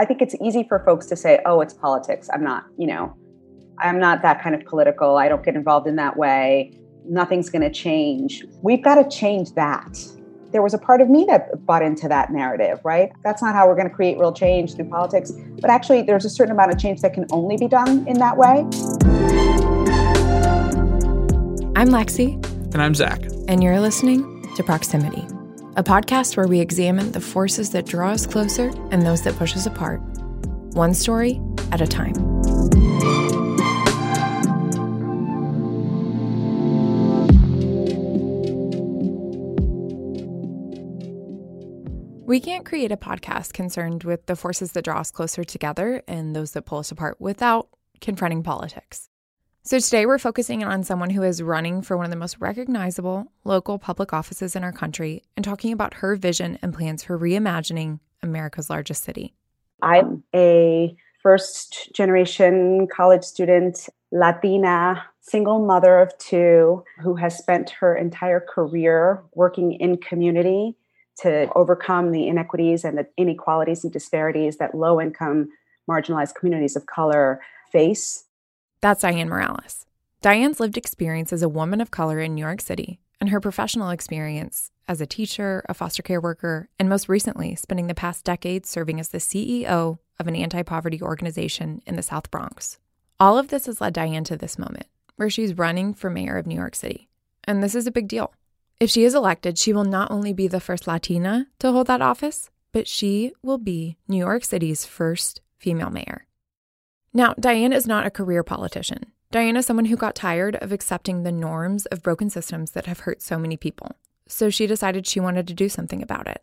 I think it's easy for folks to say, oh, it's politics. I'm not, you know, I'm not that kind of political. I don't get involved in that way. Nothing's going to change. We've got to change that. There was a part of me that bought into that narrative, right? That's not how we're going to create real change through politics. But actually, there's a certain amount of change that can only be done in that way. I'm Lexi. And I'm Zach. And you're listening to Proximity, a podcast where we examine the forces that draw us closer and those that push us apart, one story at a time. We can't create a podcast concerned with the forces that draw us closer together and those that pull us apart without confronting politics. So today we're focusing on someone who is running for one of the most recognizable local public offices in our country and talking about her vision and plans for reimagining America's largest city. I'm a first generation college student, Latina, single mother of two, who has spent her entire career working in community to overcome the inequities and the inequalities and disparities that low income, marginalized communities of color face. That's Dianne Morales. Dianne's lived experience as a woman of color in New York City and her professional experience as a teacher, a foster care worker, and most recently, spending the past decade serving as the CEO of an anti poverty organization in the South Bronx. All of this has led Dianne to this moment, where she's running for mayor of New York City. And this is a big deal. If she is elected, she will not only be the first Latina to hold that office, but she will be New York City's first female mayor. Now, Dianne is not a career politician. Dianne is someone who got tired of accepting the norms of broken systems that have hurt so many people. So she decided she wanted to do something about it,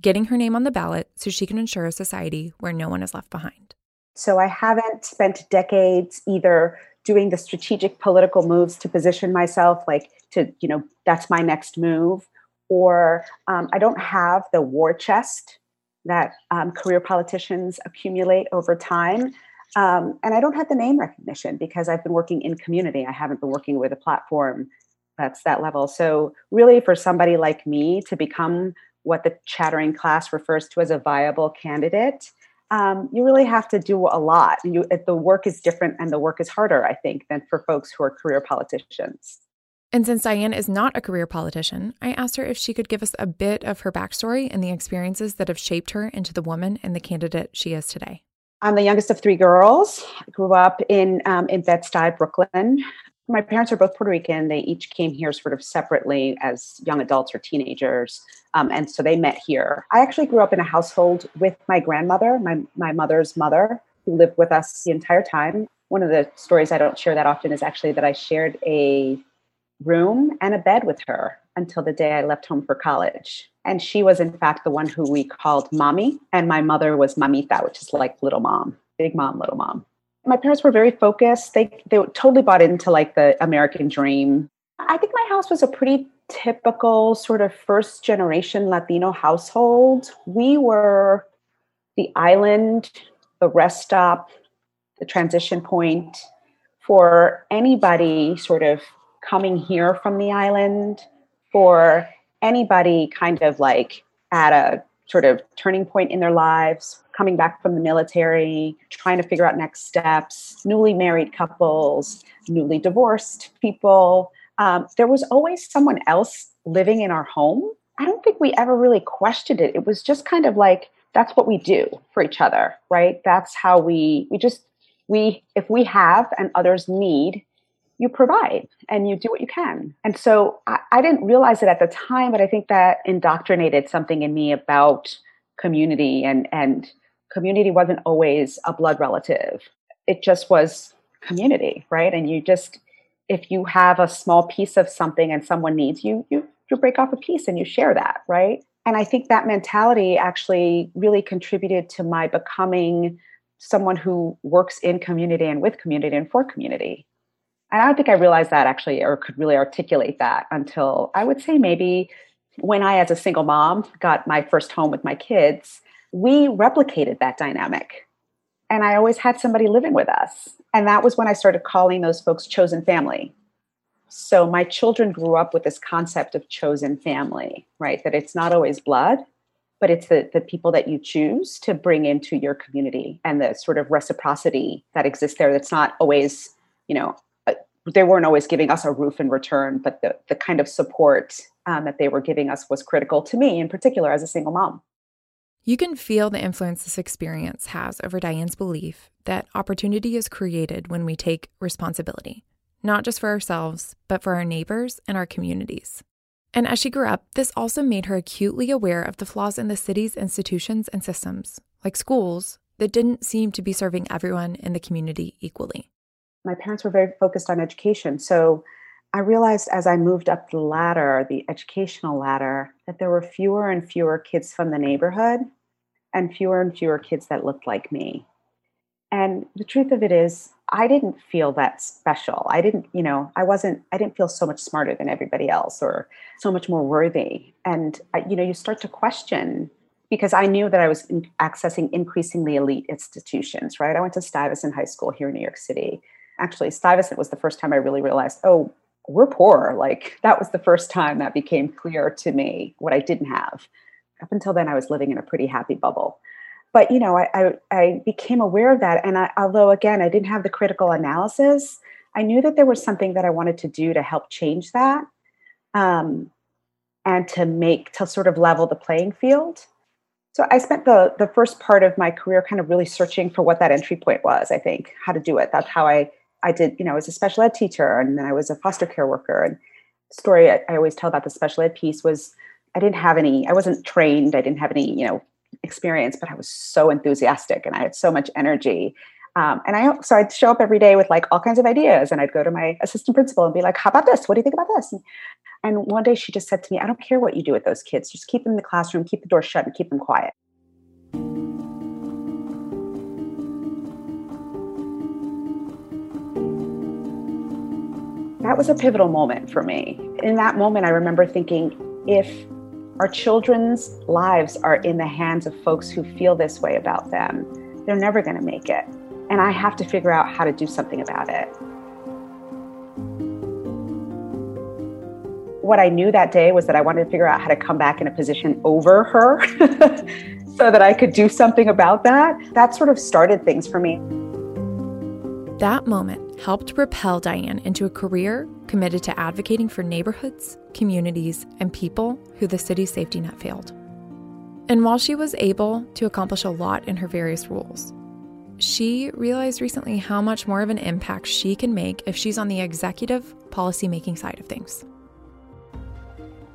getting her name on the ballot so she can ensure a society where no one is left behind. So I haven't spent decades either doing the strategic political moves to position myself like to you know that's my next move or um, i don't have the war chest that um, career politicians accumulate over time um, and i don't have the name recognition because i've been working in community i haven't been working with a platform that's that level so really for somebody like me to become what the chattering class refers to as a viable candidate um, you really have to do a lot. You, the work is different and the work is harder, I think, than for folks who are career politicians. And since Dianne is not a career politician, I asked her if she could give us a bit of her backstory and the experiences that have shaped her into the woman and the candidate she is today. I'm the youngest of three girls. I grew up in um, in Bed-Stuy, Brooklyn. My parents are both Puerto Rican. They each came here sort of separately as young adults or teenagers, um, and so they met here. I actually grew up in a household with my grandmother, my my mother's mother, who lived with us the entire time. One of the stories I don't share that often is actually that I shared a room and a bed with her until the day I left home for college. And she was, in fact, the one who we called mommy. And my mother was mamita, which is like little mom, big mom, little mom. My parents were very focused. They, they totally bought into like the American dream. I think my house was a pretty typical sort of first generation Latino household. We were the island, the rest stop, the transition point for anybody sort of coming here from the island for anybody kind of like at a sort of turning point in their lives, coming back from the military, trying to figure out next steps, newly married couples, newly divorced people. Um, there was always someone else living in our home. I don't think we ever really questioned it. It was just kind of like, that's what we do for each other, right? That's how we, we just, we, if we have and others need, you provide and you do what you can. And so I, I, didn't realize it at the time, but I think that indoctrinated something in me about community and, and community wasn't always a blood relative. It just was community, right? And you just, if you have a small piece of something and someone needs you, you, you break off a piece and you share that, right? And I think that mentality actually really contributed to my becoming someone who works in community and with community and for community I don't think I realized that actually or could really articulate that until I would say maybe when I, as a single mom, got my first home with my kids, we replicated that dynamic. And I always had somebody living with us. And that was when I started calling those folks chosen family. So my children grew up with this concept of chosen family, right? That it's not always blood, but it's the, the people that you choose to bring into your community and the sort of reciprocity that exists there that's not always you know they weren't always giving us a roof in return but the, the kind of support um, that they were giving us was critical to me in particular as a single mom you can feel the influence this experience has over Dianne's belief that opportunity is created when we take responsibility, not just for ourselves, but for our neighbors and our communities. And as she grew up, this also made her acutely aware of the flaws in the city's institutions and systems, like schools, that didn't seem to be serving everyone in the community equally. My parents were very focused on education. So I realized as I moved up the ladder, the educational ladder, that there were fewer and fewer kids from the neighborhood and fewer and fewer kids that looked like me. And the truth of it is, I didn't feel that special. I didn't, you know, I wasn't, I didn't feel so much smarter than everybody else or so much more worthy. And, you know, you start to question because I knew that I was in, accessing increasingly elite institutions, right? I went to Stuyvesant High School here in New York City. Actually, Stuyvesant was the first time I really realized, oh, we're poor. Like that was the first time that became clear to me what I didn't have. Up until then, I was living in a pretty happy bubble but you know I, I, I became aware of that and I, although again i didn't have the critical analysis i knew that there was something that i wanted to do to help change that um, and to make to sort of level the playing field so i spent the the first part of my career kind of really searching for what that entry point was i think how to do it that's how i i did you know i was a special ed teacher and then i was a foster care worker and story I, I always tell about the special ed piece was i didn't have any i wasn't trained i didn't have any you know experience, but I was so enthusiastic and I had so much energy. Um, and I so I'd show up every day with like all kinds of ideas, and I'd go to my assistant principal and be like, "How about this? What do you think about this?" And, and one day she just said to me, "I don't care what you do with those kids. Just keep them in the classroom, keep the door shut, and keep them quiet." That was a pivotal moment for me. In that moment, I remember thinking, if our children's lives are in the hands of folks who feel this way about them. They're never going to make it. And I have to figure out how to do something about it. What I knew that day was that I wanted to figure out how to come back in a position over her so that I could do something about that. That sort of started things for me. That moment helped propel Dianne into a career committed to advocating for neighborhoods, communities, and people who the city's safety net failed. And while she was able to accomplish a lot in her various roles, she realized recently how much more of an impact she can make if she's on the executive policy-making side of things.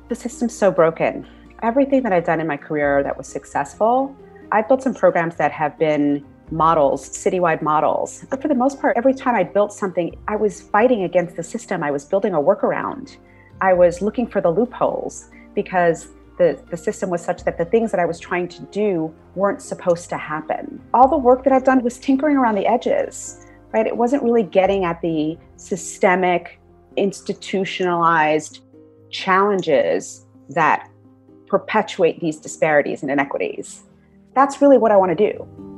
The system's so broken. Everything that I've done in my career that was successful, I've built some programs that have been models, citywide models. But for the most part, every time I built something, I was fighting against the system. I was building a workaround. I was looking for the loopholes because the, the system was such that the things that I was trying to do weren't supposed to happen. All the work that I've done was tinkering around the edges, right? It wasn't really getting at the systemic, institutionalized challenges that perpetuate these disparities and inequities. That's really what I want to do.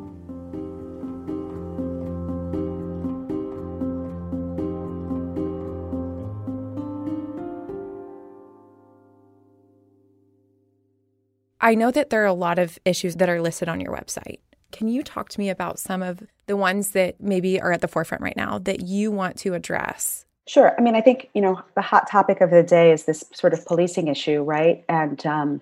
I know that there are a lot of issues that are listed on your website. Can you talk to me about some of the ones that maybe are at the forefront right now that you want to address? Sure. I mean, I think, you know, the hot topic of the day is this sort of policing issue, right? And um,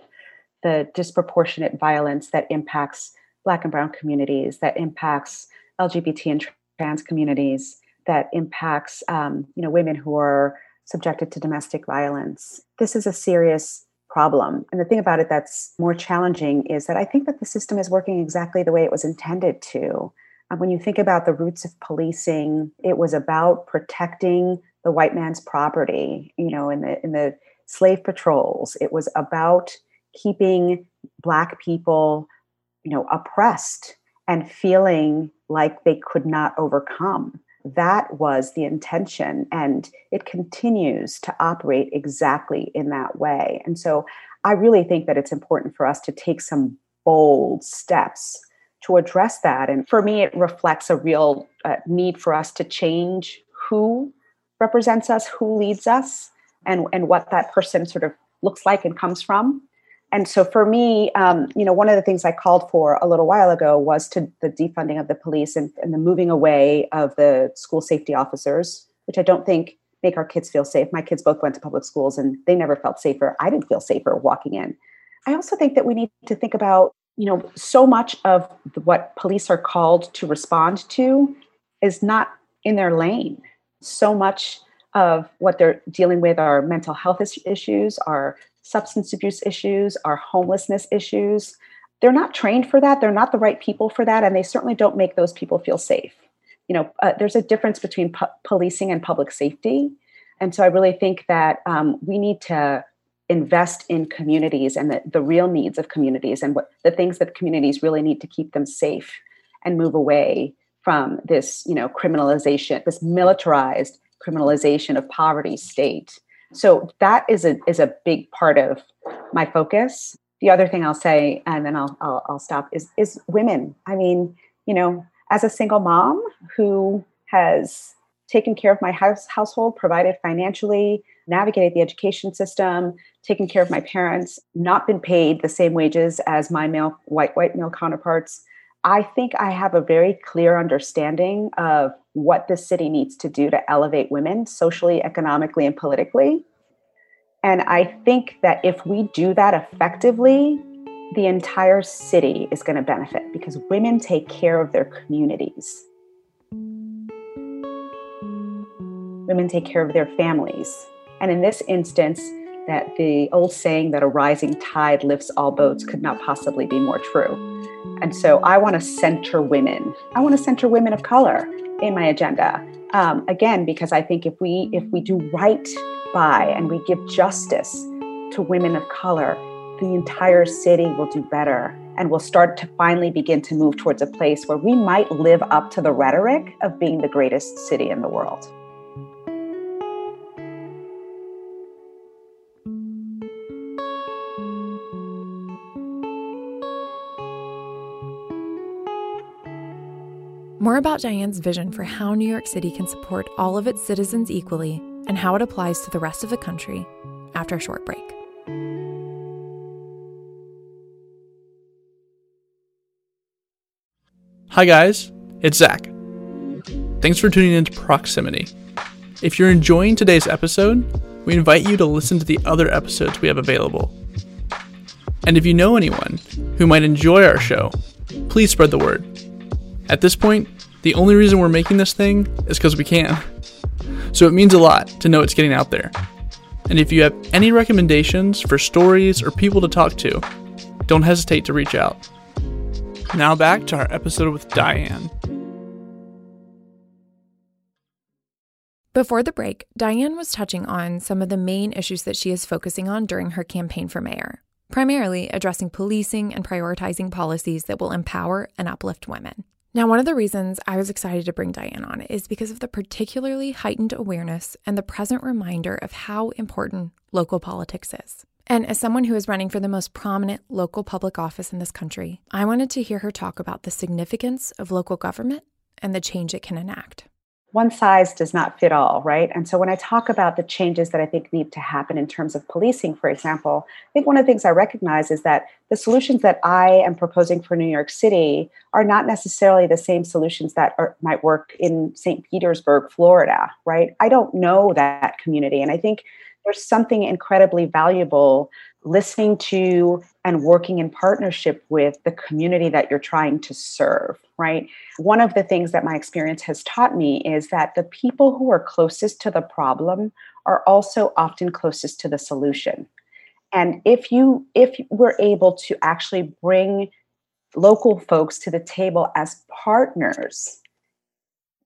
the disproportionate violence that impacts Black and Brown communities, that impacts LGBT and trans communities, that impacts, um, you know, women who are subjected to domestic violence. This is a serious problem. And the thing about it that's more challenging is that I think that the system is working exactly the way it was intended to. And when you think about the roots of policing, it was about protecting the white man's property, you know, in the in the slave patrols. It was about keeping black people, you know, oppressed and feeling like they could not overcome that was the intention and it continues to operate exactly in that way. And so i really think that it's important for us to take some bold steps to address that. And for me it reflects a real uh, need for us to change who represents us who leads us and and what that person sort of looks like and comes from and so for me, um, you know, one of the things I called for a little while ago was to the defunding of the police and, and the moving away of the school safety officers, which I don't think make our kids feel safe. My kids both went to public schools and they never felt safer. I didn't feel safer walking in. I also think that we need to think about, you know, so much of what police are called to respond to is not in their lane. So much of what they're dealing with are mental health issues, are substance abuse issues, our homelessness issues. They're not trained for that. They're not the right people for that. And they certainly don't make those people feel safe. You know, uh, there's a difference between pu- policing and public safety. And so I really think that um, we need to invest in communities and the, the real needs of communities and what the things that communities really need to keep them safe and move away from this, you know, criminalization, this militarized criminalization of poverty state so that is a is a big part of my focus. The other thing i'll say and then i'll i'll, I'll stop is is women. I mean you know as a single mom who has taken care of my house household provided financially navigated the education system taken care of my parents not been paid the same wages as my male white white male counterparts I think I have a very clear understanding of what the city needs to do to elevate women socially, economically, and politically. And I think that if we do that effectively, the entire city is going to benefit because women take care of their communities. Women take care of their families. And in this instance, that the old saying that a rising tide lifts all boats could not possibly be more true. And so I want to center women. I want to center women of color in my agenda. Um, again, because I think if we if we do right by and we give justice to women of color, the entire city will do better and we'll start to finally begin to move towards a place where we might live up to the rhetoric of being the greatest city in the world. More about Dianne's vision for how New York City can support all of its citizens equally and how it applies to the rest of the country after a short break. Hi, guys, it's Zach. Thanks for tuning into Proximity. If you're enjoying today's episode, we invite you to listen to the other episodes we have available. And if you know anyone who might enjoy our show, please spread the word. At this point, the only reason we're making this thing is because we can. So it means a lot to know it's getting out there. And if you have any recommendations for stories or people to talk to, don't hesitate to reach out. Now back to our episode with Dianne. Before the break, Dianne was touching on some of the main issues that she is focusing on during her campaign for mayor, primarily addressing policing and prioritizing policies that will empower and uplift women. Now, one of the reasons I was excited to bring Dianne on is because of the particularly heightened awareness and the present reminder of how important local politics is. And as someone who is running for the most prominent local public office in this country, I wanted to hear her talk about the significance of local government and the change it can enact one size does not fit all, right? And so when I talk about the changes that I think need to happen in terms of policing, for example, I think one of the things I recognize is that the solutions that I am proposing for New York City are not necessarily the same solutions that are, might work in St. Petersburg, Florida, right? I don't know that community. And I think there's something incredibly valuable listening to and working in partnership with the community that you're trying to serve, right? One of the things that my experience has taught me is that the people who are closest to the problem are also often closest to the solution. And if you if we're able to actually bring local folks to the table as partners,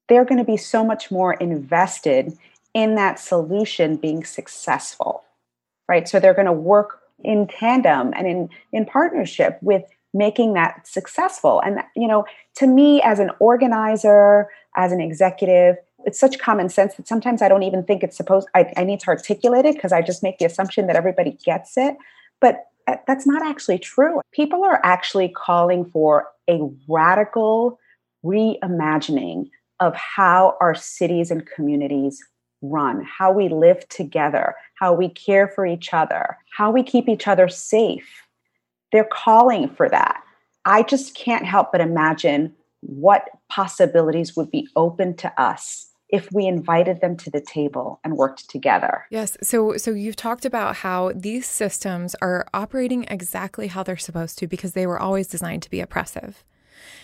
they're going to be so much more invested in that solution being successful. Right? So they're going to work in tandem and in in partnership with making that successful. And you know to me as an organizer as an executive it's such common sense that sometimes i don't even think it's supposed i, I need to articulate it because i just make the assumption that everybody gets it. But uh, that's not actually true. People are actually calling for a radical reimagining of how our cities and communities run, how we live together, how we care for each other, how we keep each other safe. they're calling for that. I just can't help but imagine what possibilities would be open to us if we invited them to the table and worked together. Yes. So so you've talked about how these systems are operating exactly how they're supposed to because they were always designed to be oppressive.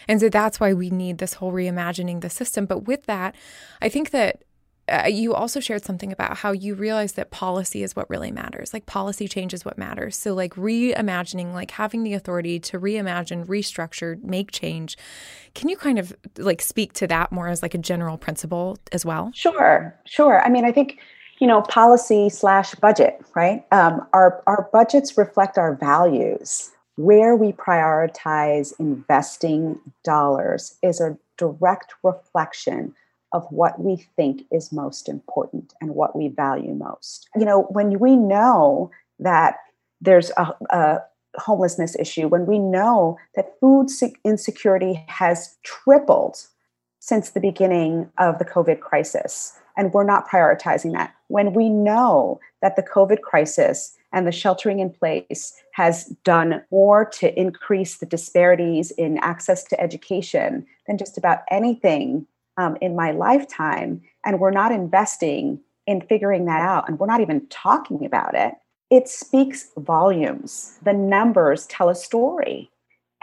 And so that's why we need this whole reimagining the system. But with that, I think that uh, you also shared something about how you realize that policy is what really matters. Like policy change is what matters. So like reimagining, like having the authority to reimagine, restructure, make change. Can you kind of like speak to that more as like a general principle as well? Sure, sure. I mean, I think you know policy slash budget, right? Um, our our budgets reflect our values. Where we prioritize investing dollars is a direct reflection of what we think is most important and what we value most. You know, when we know that there's a, a homelessness issue, when we know that food insecurity has tripled since the beginning of the COVID crisis, and we're not prioritizing that, when we know that the COVID crisis and the sheltering in place has done more to increase the disparities in access to education than just about anything um, in my lifetime, and we're not investing in figuring that out, and we're not even talking about it, it speaks volumes. The numbers tell a story.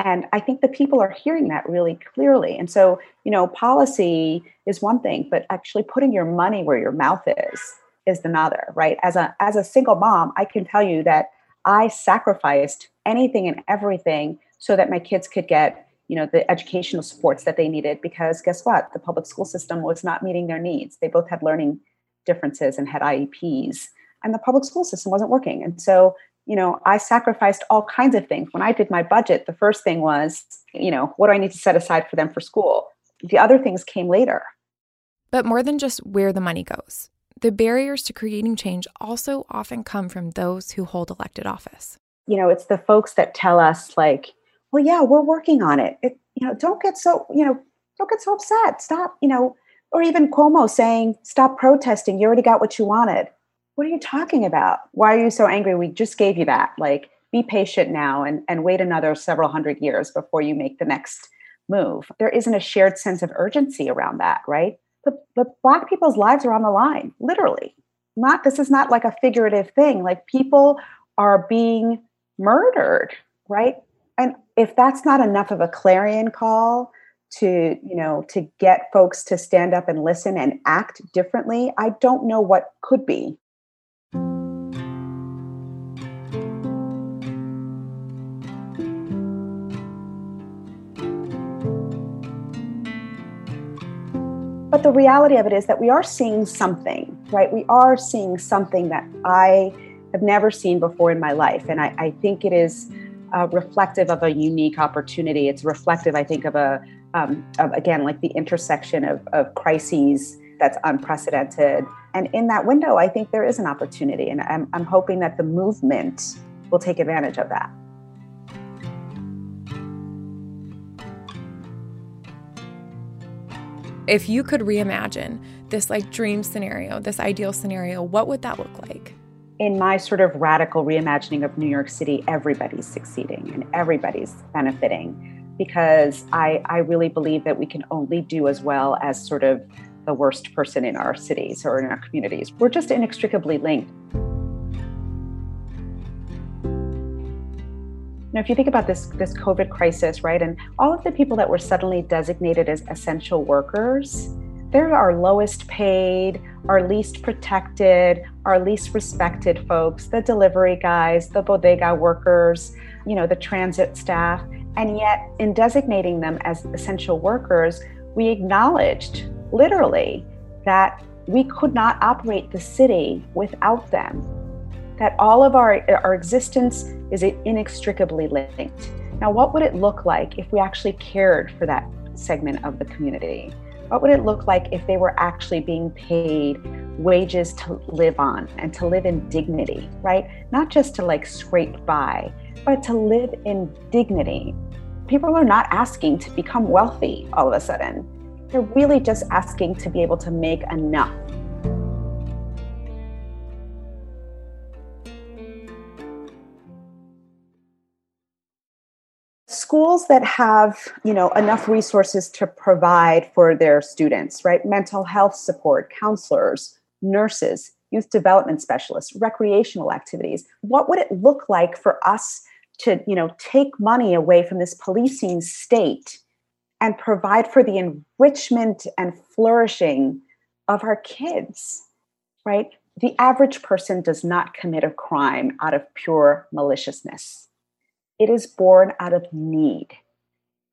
And I think the people are hearing that really clearly. And so, you know, policy is one thing, but actually putting your money where your mouth is is another, right? As a as a single mom, I can tell you that I sacrificed anything and everything so that my kids could get you know the educational supports that they needed because guess what? The public school system was not meeting their needs. They both had learning differences and had ieps and the public school system wasn't working. And so you know i sacrificed all kinds of things. When i did my budget the first thing was you know what do i need to set aside for them for school? The other things came later. But more than just where the money goes the barriers to creating change also often come from those who hold elected office. You know it's the folks that tell us like well yeah we're working on it. it you know don't get so you know don't get so upset. Stop you know or even cuomo saying stop protesting. You already got what you wanted. What are you talking about? Why are you so angry? We just gave you that. Like be patient now and, and wait another several hundred years before you make the next move. There isn't a shared sense of urgency around that right? The, the black people's lives are on the line literally. Not this is not like a figurative thing. Like people are being murdered right and if that's not enough of a clarion call to you know to get folks to stand up and listen and act differently i don't know what could be. But the reality of it is that we are seeing something right? We are seeing something that i have never seen before in my life. And i, I think it is uh, reflective of a unique opportunity. It's reflective, I think, of a um, of again like the intersection of, of crises that's unprecedented. And in that window, I think there is an opportunity, and I'm, I'm hoping that the movement will take advantage of that. If you could reimagine this like dream scenario, this ideal scenario, what would that look like? In my sort of radical reimagining of New York City, everybody's succeeding and everybody's benefiting because I, I really believe that we can only do as well as sort of the worst person in our cities or in our communities. We're just inextricably linked. Now, if you think about this this COVID crisis, right, and all of the people that were suddenly designated as essential workers, they're our lowest paid, our least protected, our least respected folks, the delivery guys, the bodega workers, you know, the transit staff. And yet, in designating them as essential workers, we acknowledged literally that we could not operate the city without them, that all of our, our existence is inextricably linked. Now, what would it look like if we actually cared for that segment of the community? What would it look like if they were actually being paid wages to live on and to live in dignity, right? Not just to like scrape by, but to live in dignity. People are not asking to become wealthy all of a sudden. They're really just asking to be able to make enough schools that have you know enough resources to provide for their students right? Mental health support counselors nurses youth development specialists recreational activities. What would it look like for us to you know take money away from this policing state and provide for the enrichment and flourishing of our kids right? The average person does not commit a crime out of pure maliciousness it is born out of need.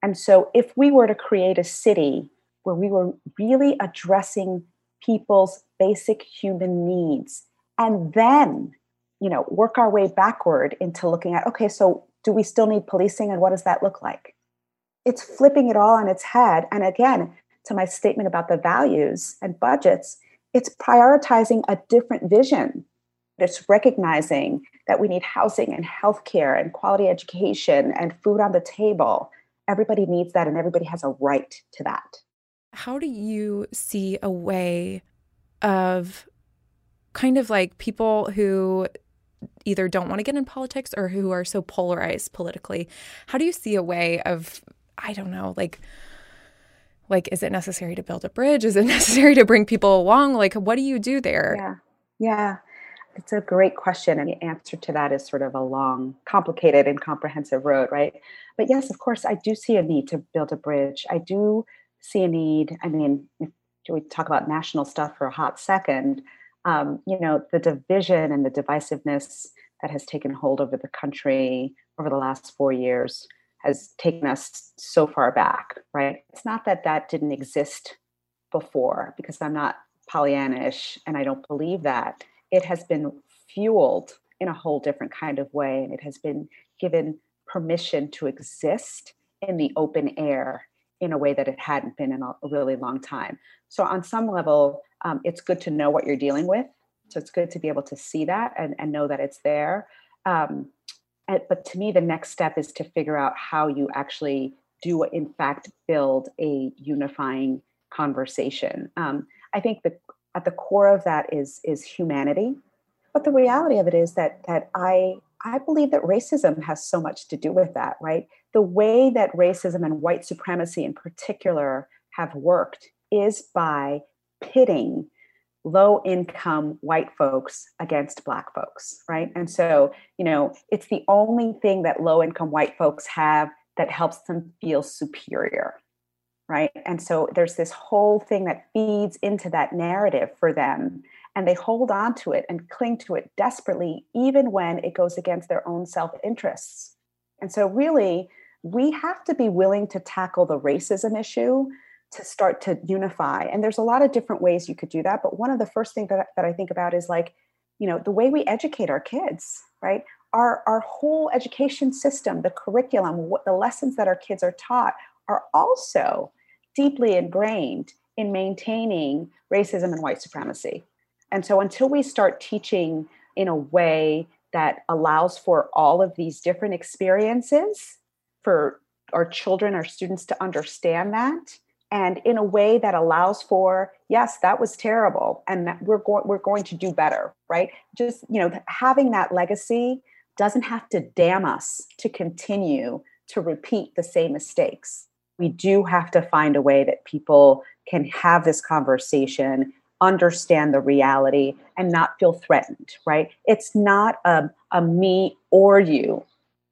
And so if we were to create a city where we were really addressing people's basic human needs and then you know work our way backward into looking at okay so do we still need policing and what does that look like? It's flipping it all on its head. And again to my statement about the values and budgets it's prioritizing a different vision it's recognizing that we need housing and healthcare and quality education and food on the table everybody needs that and everybody has a right to that. How do you see a way of kind of like people who either don't want to get in politics or who are so polarized politically how do you see a way of i don't know like like is it necessary to build a bridge? Is it necessary to bring people along? Like what do you do there? Yeah. Yeah it's a great question and the answer to that is sort of a long complicated and comprehensive road right but yes of course i do see a need to build a bridge i do see a need i mean if we talk about national stuff for a hot second um, you know, the division and the divisiveness that has taken hold over the country over the last four years has taken us so far back, right? It's not that that didn't exist before, because I'm not Pollyannish and I don't believe that. It has been fueled in a whole different kind of way, and it has been given permission to exist in the open air in a way that it hadn't been in a really long time. So, on some level, um, it's good to know what you're dealing with. So, it's good to be able to see that and, and know that it's there. Um, and, but to me, the next step is to figure out how you actually do, in fact, build a unifying conversation. Um, I think that at the core of that is is humanity, but the reality of it is that that I I believe that racism has so much to do with that, right? The way that racism and white supremacy in particular have worked is by pitting low income white folks against black folks, right? And so, you know, it's the only thing that low income white folks have that helps them feel superior, right? And so there's this whole thing that feeds into that narrative for them and they hold on to it and cling to it desperately, even when it goes against their own self interests. And so, really, we have to be willing to tackle the racism issue to start to unify. And there's a lot of different ways you could do that. But one of the first things that, that I think about is like, you know, the way we educate our kids, right? Our, our whole education system, the curriculum, what the lessons that our kids are taught are also deeply ingrained in maintaining racism and white supremacy. And so until we start teaching in a way that allows for all of these different experiences for our children, our students to understand that, and in a way that allows for yes that was terrible and we're going we're going to do better right just you know having that legacy doesn't have to damn us to continue to repeat the same mistakes we do have to find a way that people can have this conversation understand the reality and not feel threatened, right? It's not a, a me or you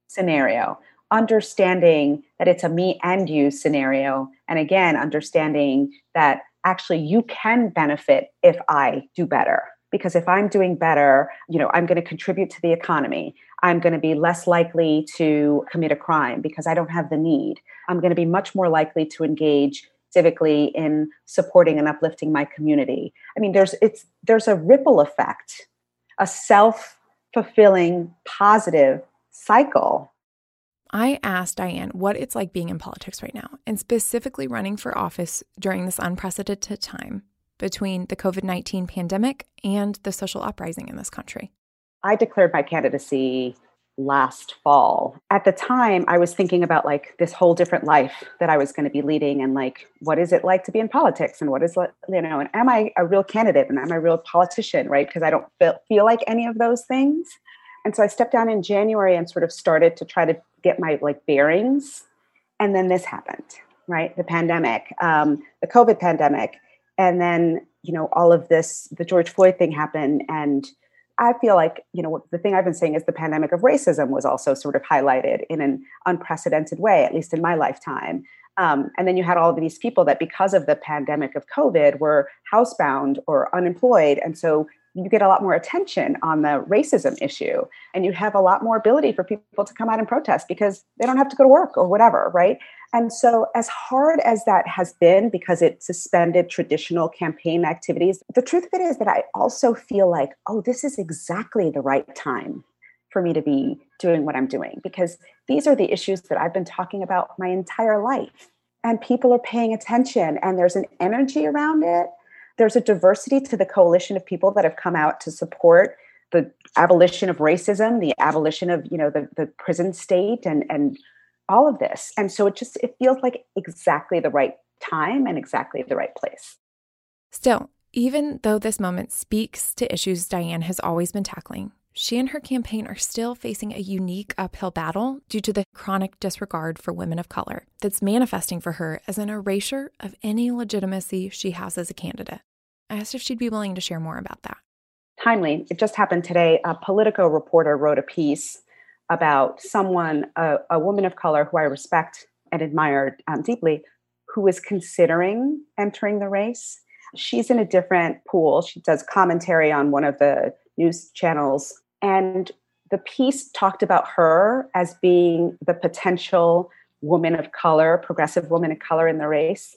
scenario. Understanding that it's a me and you scenario. And again, understanding that actually you can benefit if I do better. Because if I'm doing better, you know, I'm going to contribute to the economy. I'm going to be less likely to commit a crime because I don't have the need. I'm going to be much more likely to engage civically in supporting and uplifting my community i mean there's it's there's a ripple effect a self-fulfilling positive cycle I asked Dianne what it's like being in politics right now, and specifically running for office during this unprecedented time between the COVID 19 pandemic and the social uprising in this country. I declared my candidacy last fall. At the time, I was thinking about like this whole different life that I was going to be leading and like what is it like to be in politics and what is you know and am I a real candidate and am I a real politician, right? Because I don't feel, feel like any of those things. And so I stepped down in January and sort of started to try to get my like bearings And then this happened, right? The pandemic, um, the COVID pandemic. And then, you know, all of this, the George Floyd thing happened. And I feel like, you know, the thing I've been saying is the pandemic of racism was also sort of highlighted in an unprecedented way, at least in my lifetime. Um, and then you had all of these people that, because of the pandemic of COVID, were housebound or unemployed. And so you get a lot more attention on the racism issue and you have a lot more ability for people to come out and protest because they don't have to go to work or whatever right? And so as hard as that has been because it suspended traditional campaign activities the truth of it is that i also feel like oh this is exactly the right time for me to be doing what i'm doing because these are the issues that i've been talking about my entire life and people are paying attention and there's an energy around it there's a diversity to the coalition of people that have come out to support the abolition of racism, the abolition of you know the, the prison state, and and all of this. And so it just it feels like exactly the right time and exactly the right place. Still, even though this moment speaks to issues Dianne has always been tackling, she and her campaign are still facing a unique uphill battle due to the chronic disregard for women of color that's manifesting for her as an erasure of any legitimacy she has as a candidate. I asked if she'd be willing to share more about that. Timely. It just happened today. A Politico reporter wrote a piece about someone, a, a woman of color who I respect and admire um, deeply, who is considering entering the race. She's in a different pool. She does commentary on one of the news channels. And the piece talked about her as being the potential woman of color, progressive woman of color in the race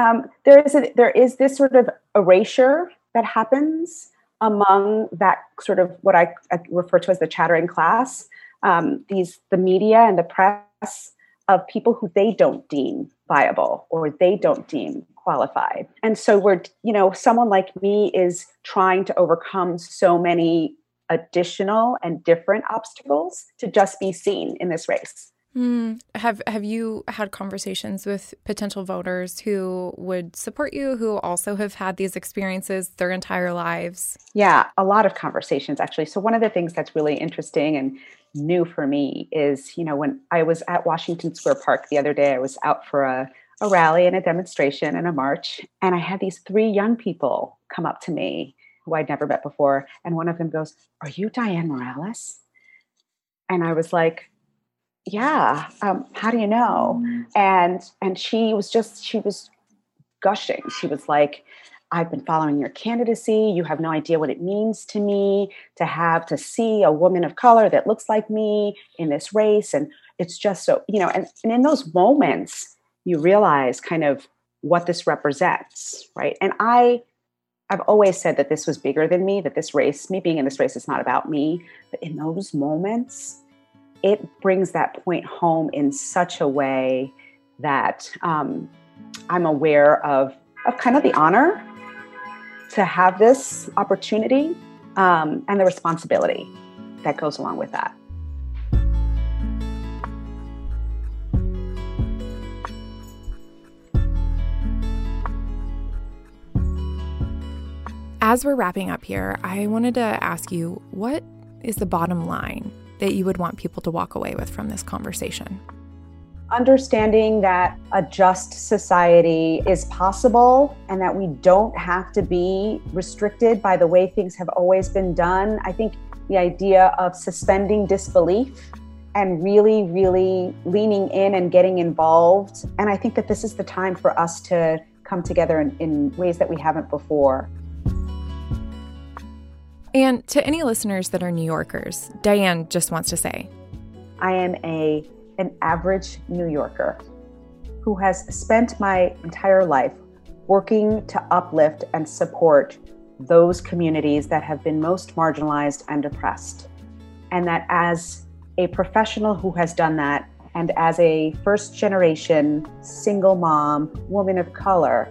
um, there is a, there is this sort of erasure that happens among that sort of what I, I refer to as the chattering class. Um, these the media and the press of people who they don't deem viable or they don't deem qualified. And so we're, you know, someone like me is trying to overcome so many additional and different obstacles to just be seen in this race. Mm. Have Have you had conversations with potential voters who would support you, who also have had these experiences their entire lives? Yeah, a lot of conversations actually. So one of the things that's really interesting and new for me is, you know, when I was at Washington Square Park the other day, I was out for a a rally and a demonstration and a march, and I had these three young people come up to me who I'd never met before, and one of them goes, "Are you Dianne Morales?" And I was like, yeah um, how do you know? Mm. and and she was just she was gushing. She was like i've been following your candidacy. You have no idea what it means to me to have to see a woman of color that looks like me in this race. And it's just so you know and, and in those moments you realize kind of what this represents right? And i i've always said that this was bigger than me that this race me being in this race is not about me but in those moments it brings that point home in such a way that um, I'm aware of, of kind of the honor to have this opportunity um, and the responsibility that goes along with that. As we're wrapping up here, I wanted to ask you what is the bottom line that you would want people to walk away with from this conversation? Understanding that a just society is possible and that we don't have to be restricted by the way things have always been done. I think the idea of suspending disbelief and really, really leaning in and getting involved. And I think that this is the time for us to come together in, in ways that we haven't before. And to any listeners that are New Yorkers, Dianne just wants to say I am a an average New Yorker who has spent my entire life working to uplift and support those communities that have been most marginalized and oppressed. And that as a professional who has done that, and as a first generation single mom, woman of color,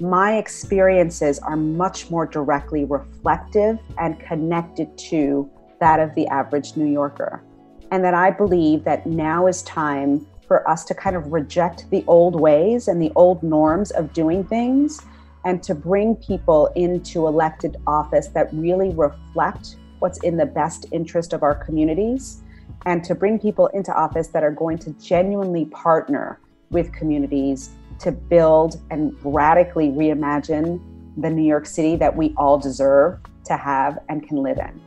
my experiences are much more directly reflective and connected to that of the average New Yorker. And that I believe that now is time for us to kind of reject the old ways and the old norms of doing things and to bring people into elected office that really reflect what's in the best interest of our communities and to bring people into office that are going to genuinely partner with communities to build and radically reimagine the New York City that we all deserve to have and can live in.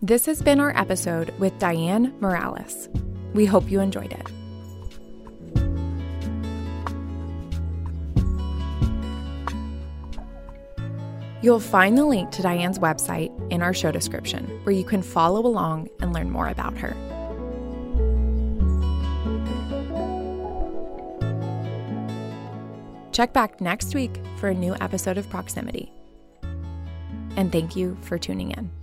This has been our episode with Dianne Morales. We hope you enjoyed it. You'll find the link to Dianne's website in our show description, where you can follow along and learn more about her. Check back next week for a new episode of Proximity. And thank you for tuning in.